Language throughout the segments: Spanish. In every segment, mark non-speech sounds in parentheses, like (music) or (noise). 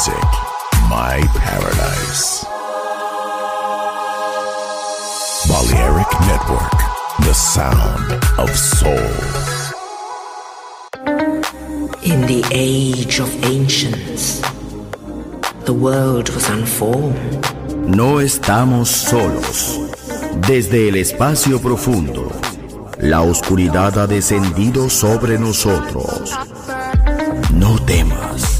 music, my paradise. Balearic Network, the sound of soul. In the age of ancients, the world was unformed. No estamos solos. Desde el espacio profundo, la oscuridad ha descendido sobre nosotros. No temas,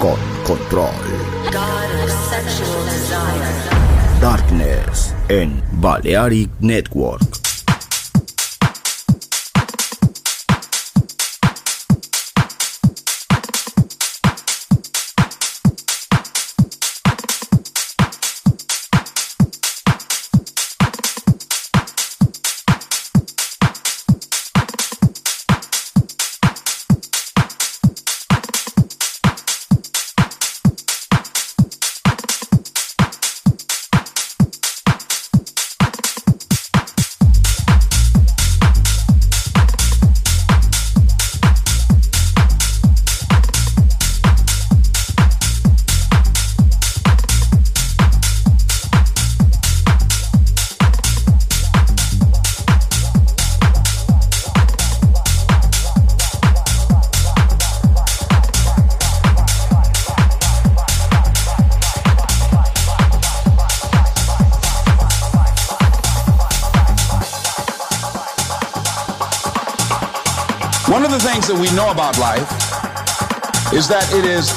Con control. Darkness en Balearic Network.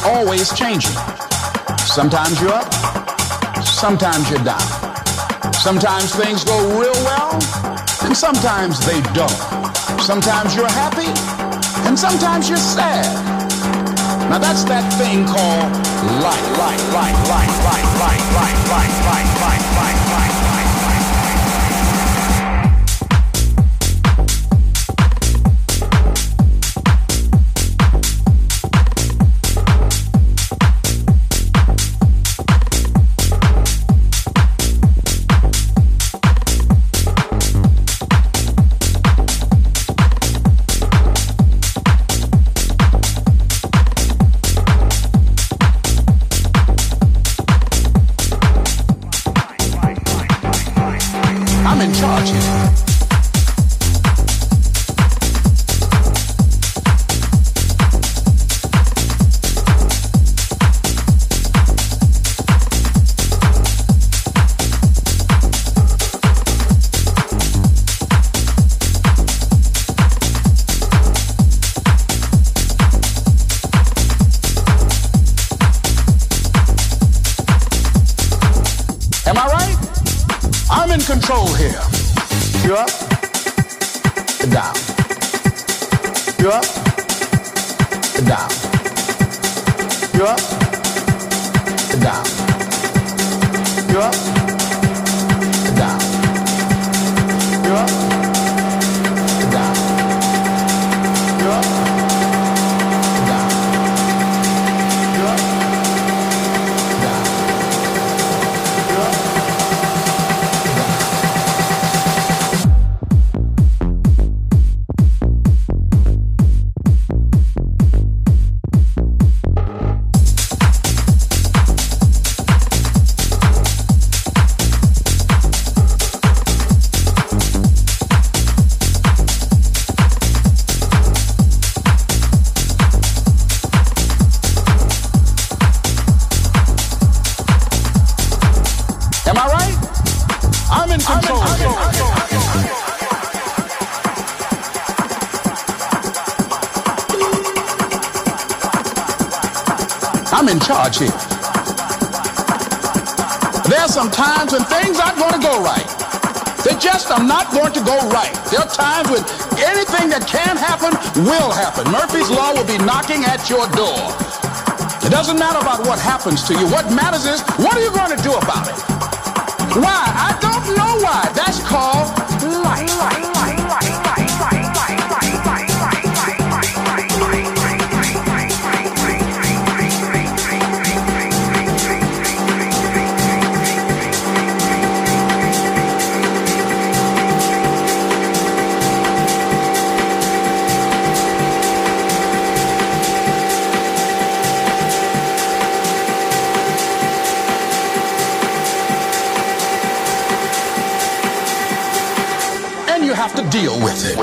Always changing. Sometimes you're up, sometimes you're down. Sometimes things go real well, and sometimes they don't. Sometimes you're happy, and sometimes you're sad. Now that's that thing called life, life, life, life, life, life, life, life, life, life, life. I'm in charge here. There's some times when things aren't going to go right. They just are not going to go right. There are times when anything that can happen will happen. Murphy's Law will be knocking at your door. It doesn't matter about what happens to you. What matters is, what are you going to do about it? Why? I don't know why. That's called deal with it.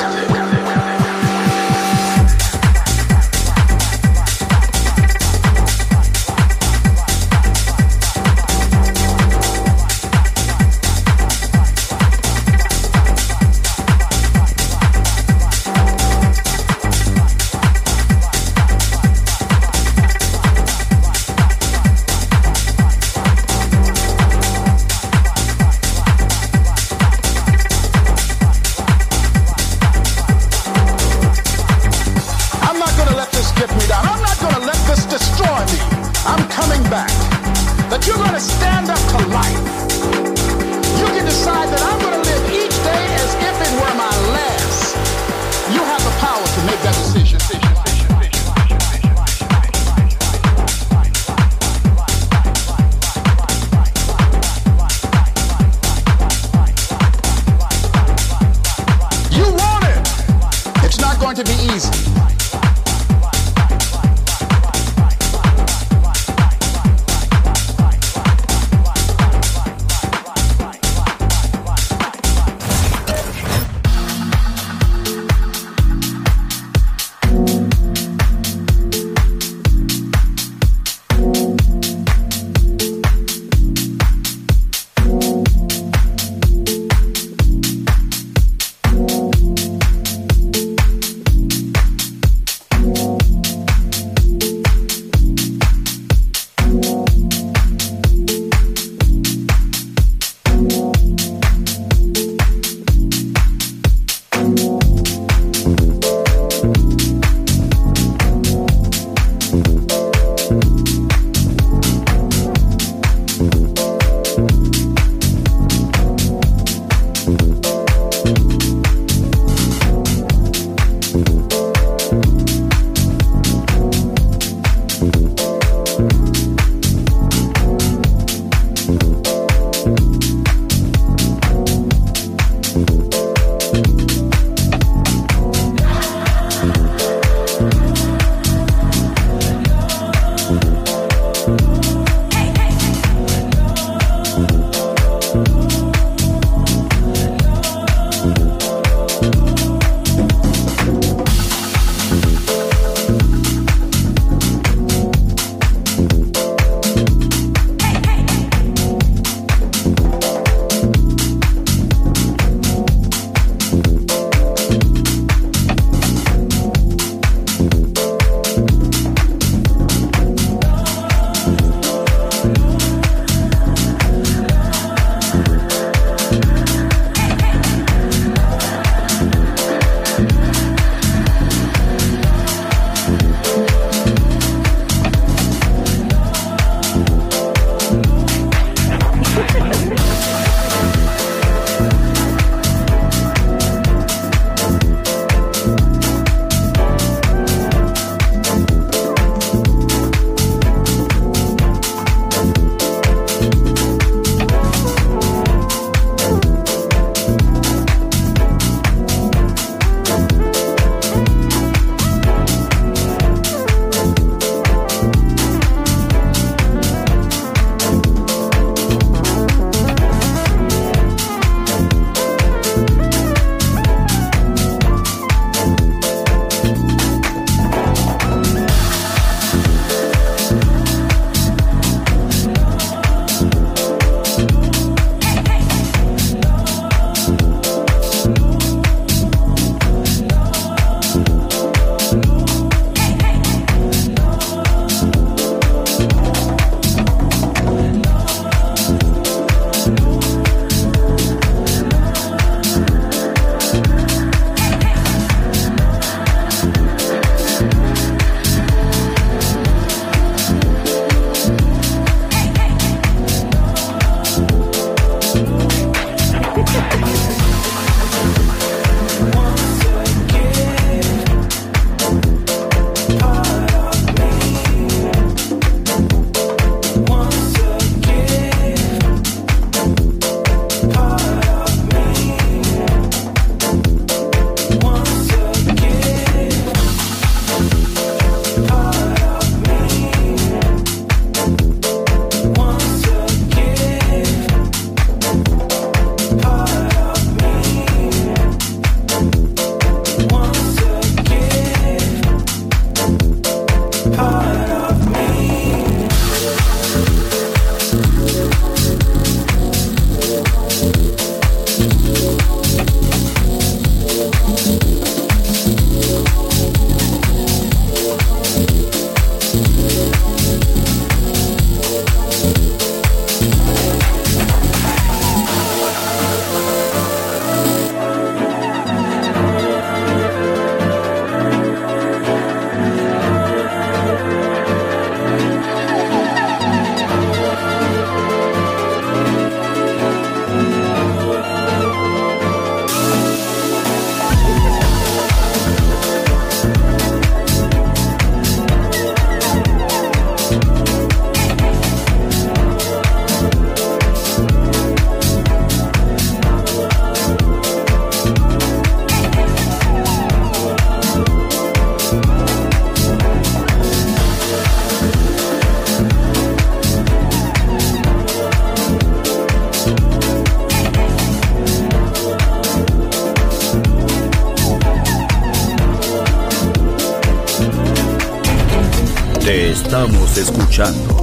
Escuchando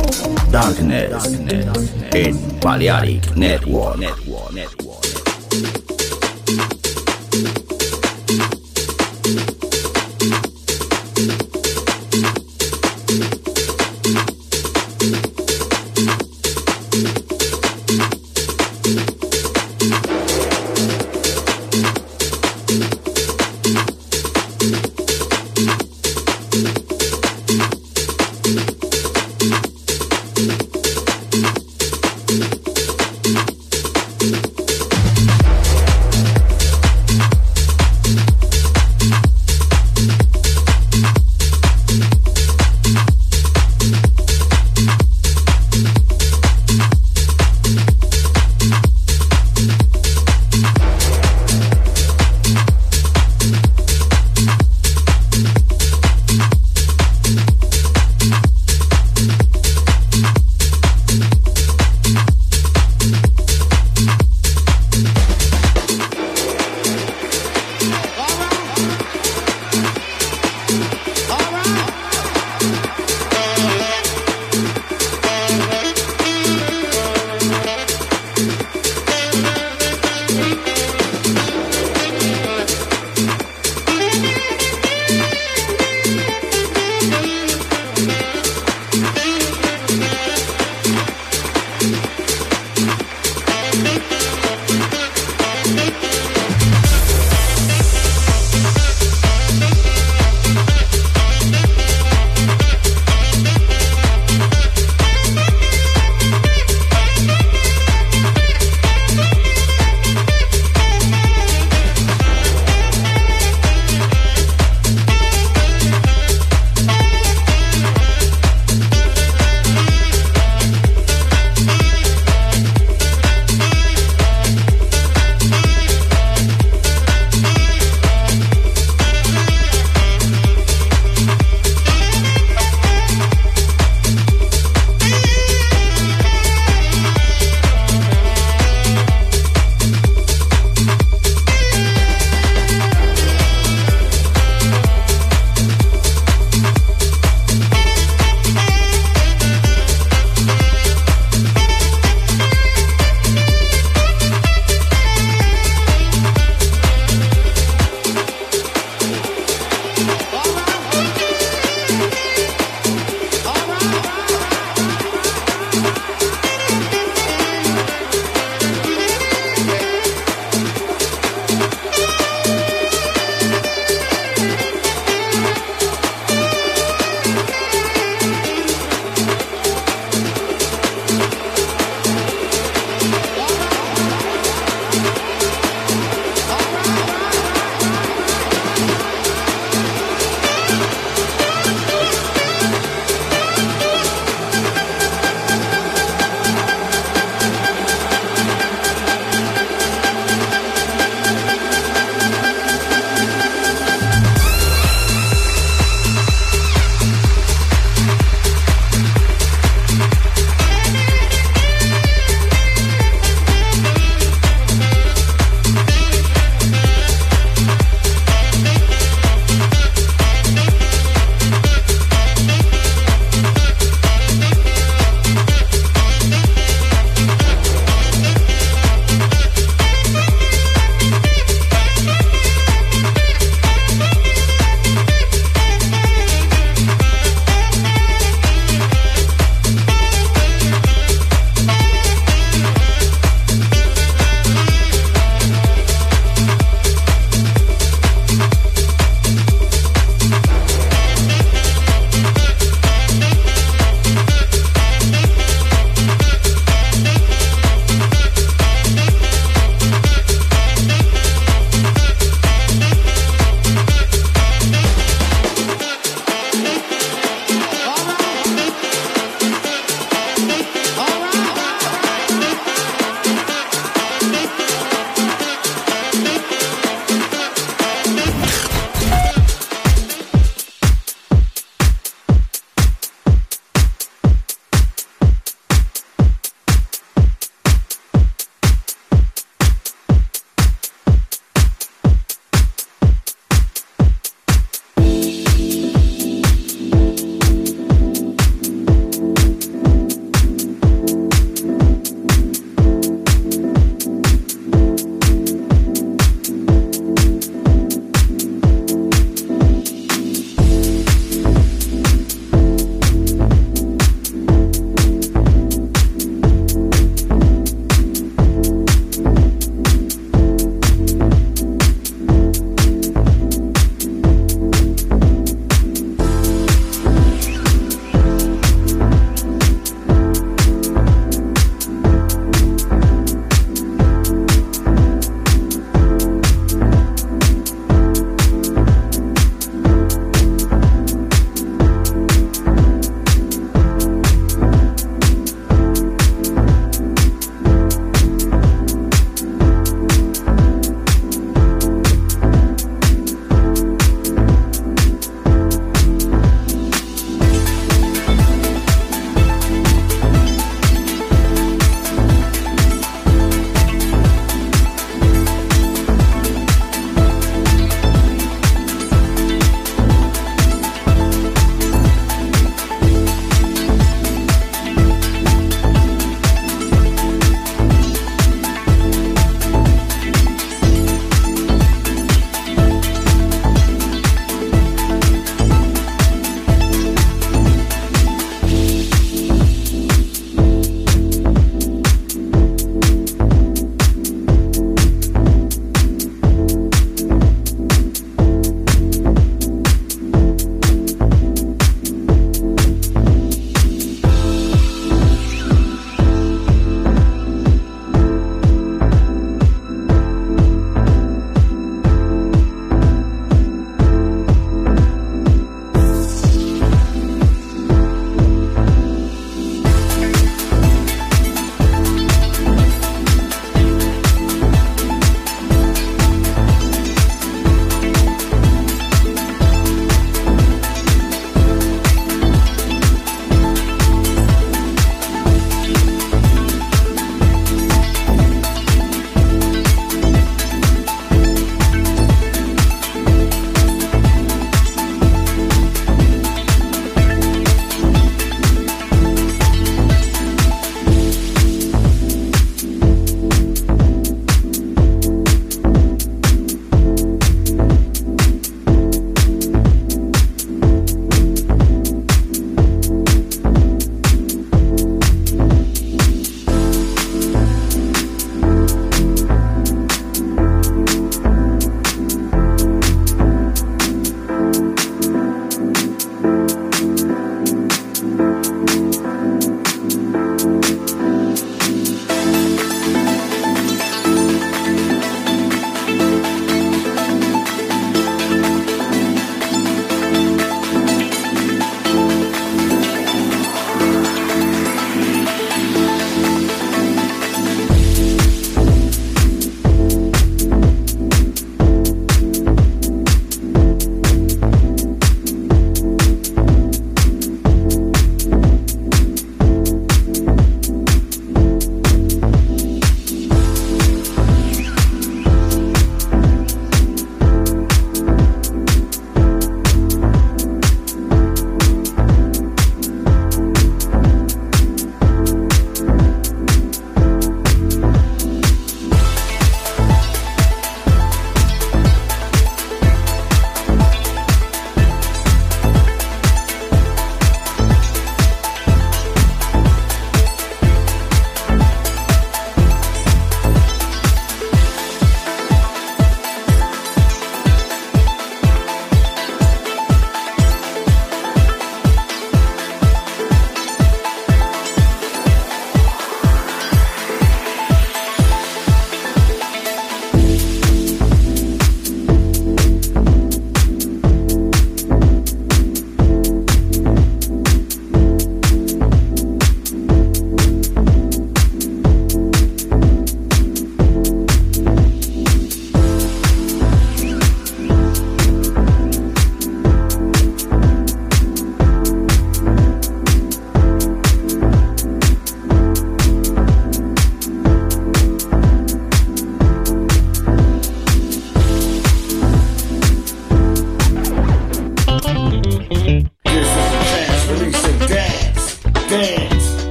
Darkness en Balearic Network. ritmo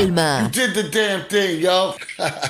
alma. Did the damn thing, yo. (laughs)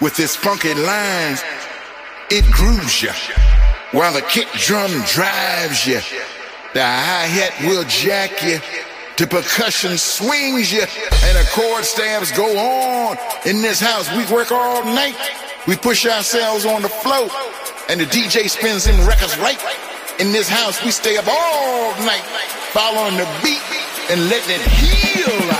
With its funky lines, it grooves ya While the kick drum drives ya. the hi-hat will jack ya. The percussion swings ya, and the chord stabs go on. In this house, we work all night. We push ourselves on the floor, and the DJ spins them records right. In this house, we stay up all night, following the beat and letting it heal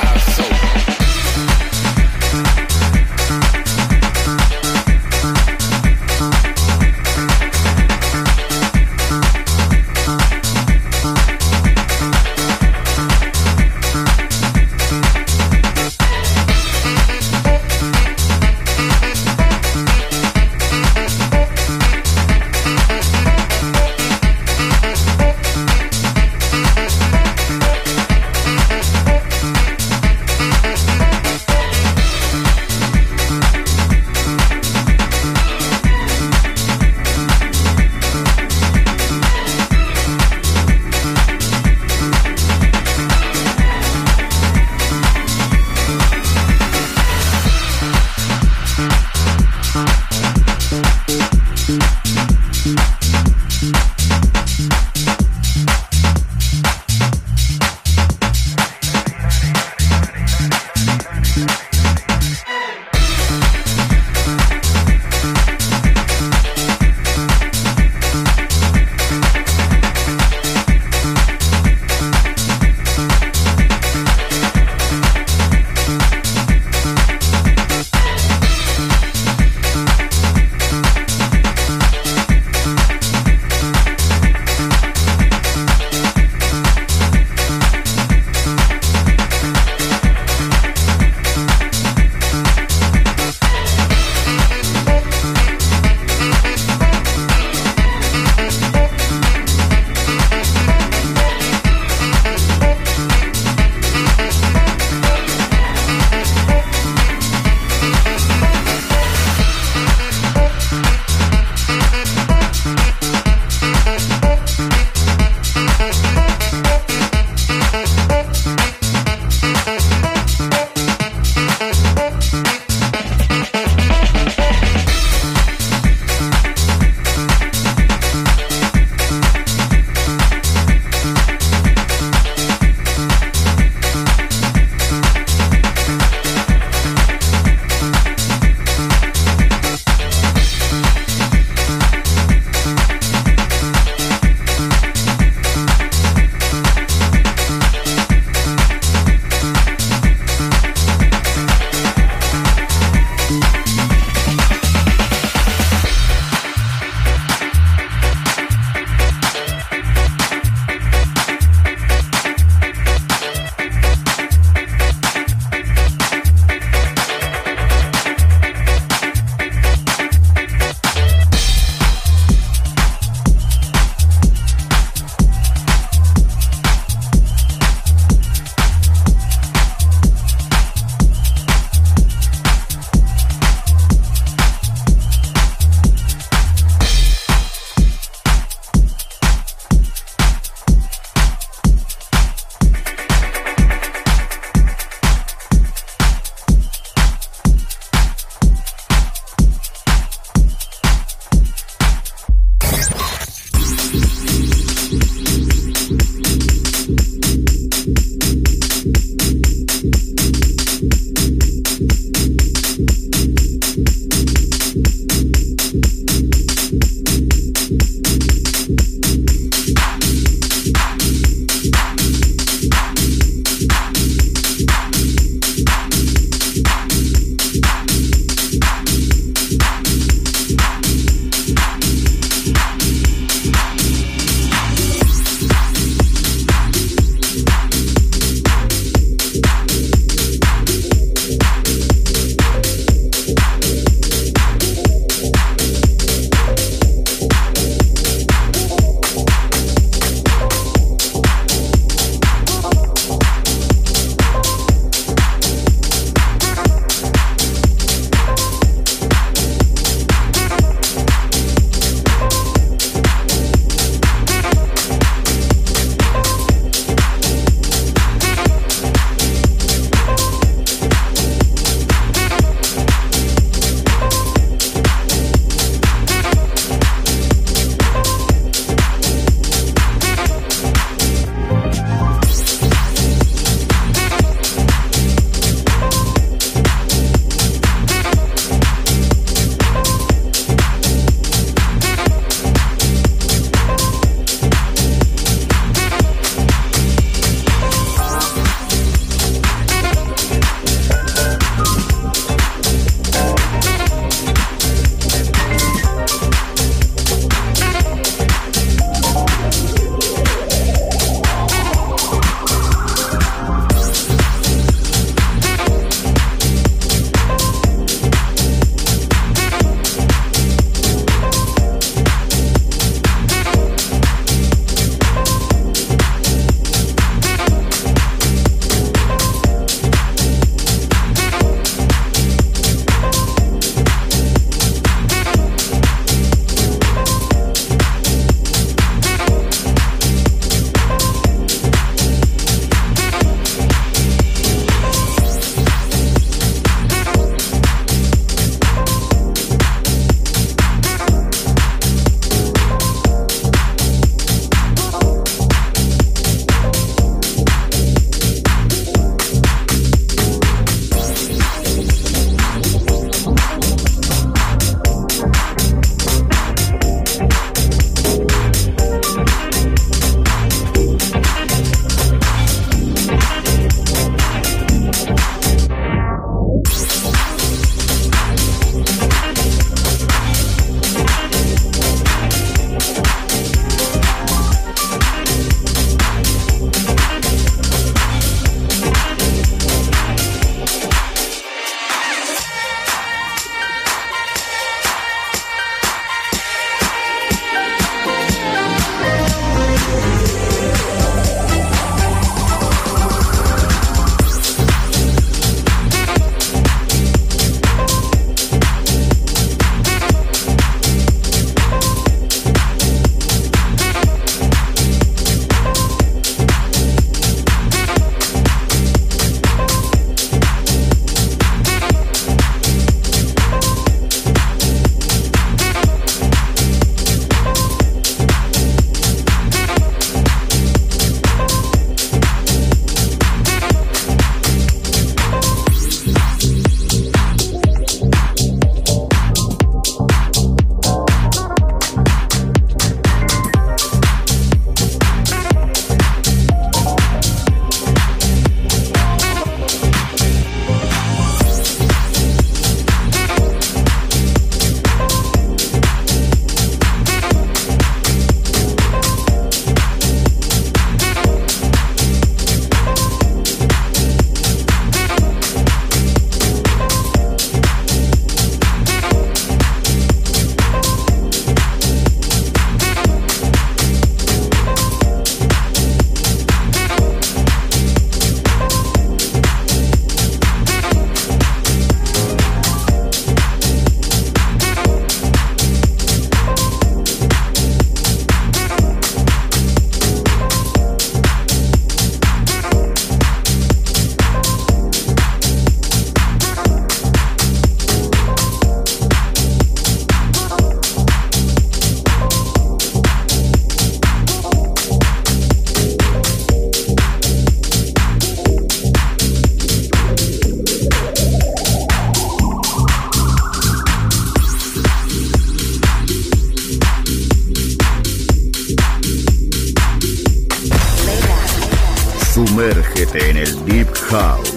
Sumergirte en el Deep House.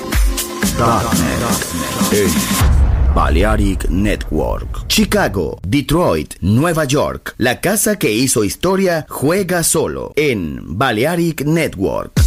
Darknet. En Balearic Network. Chicago, Detroit, Nueva York. La casa que hizo historia juega solo en Balearic Network.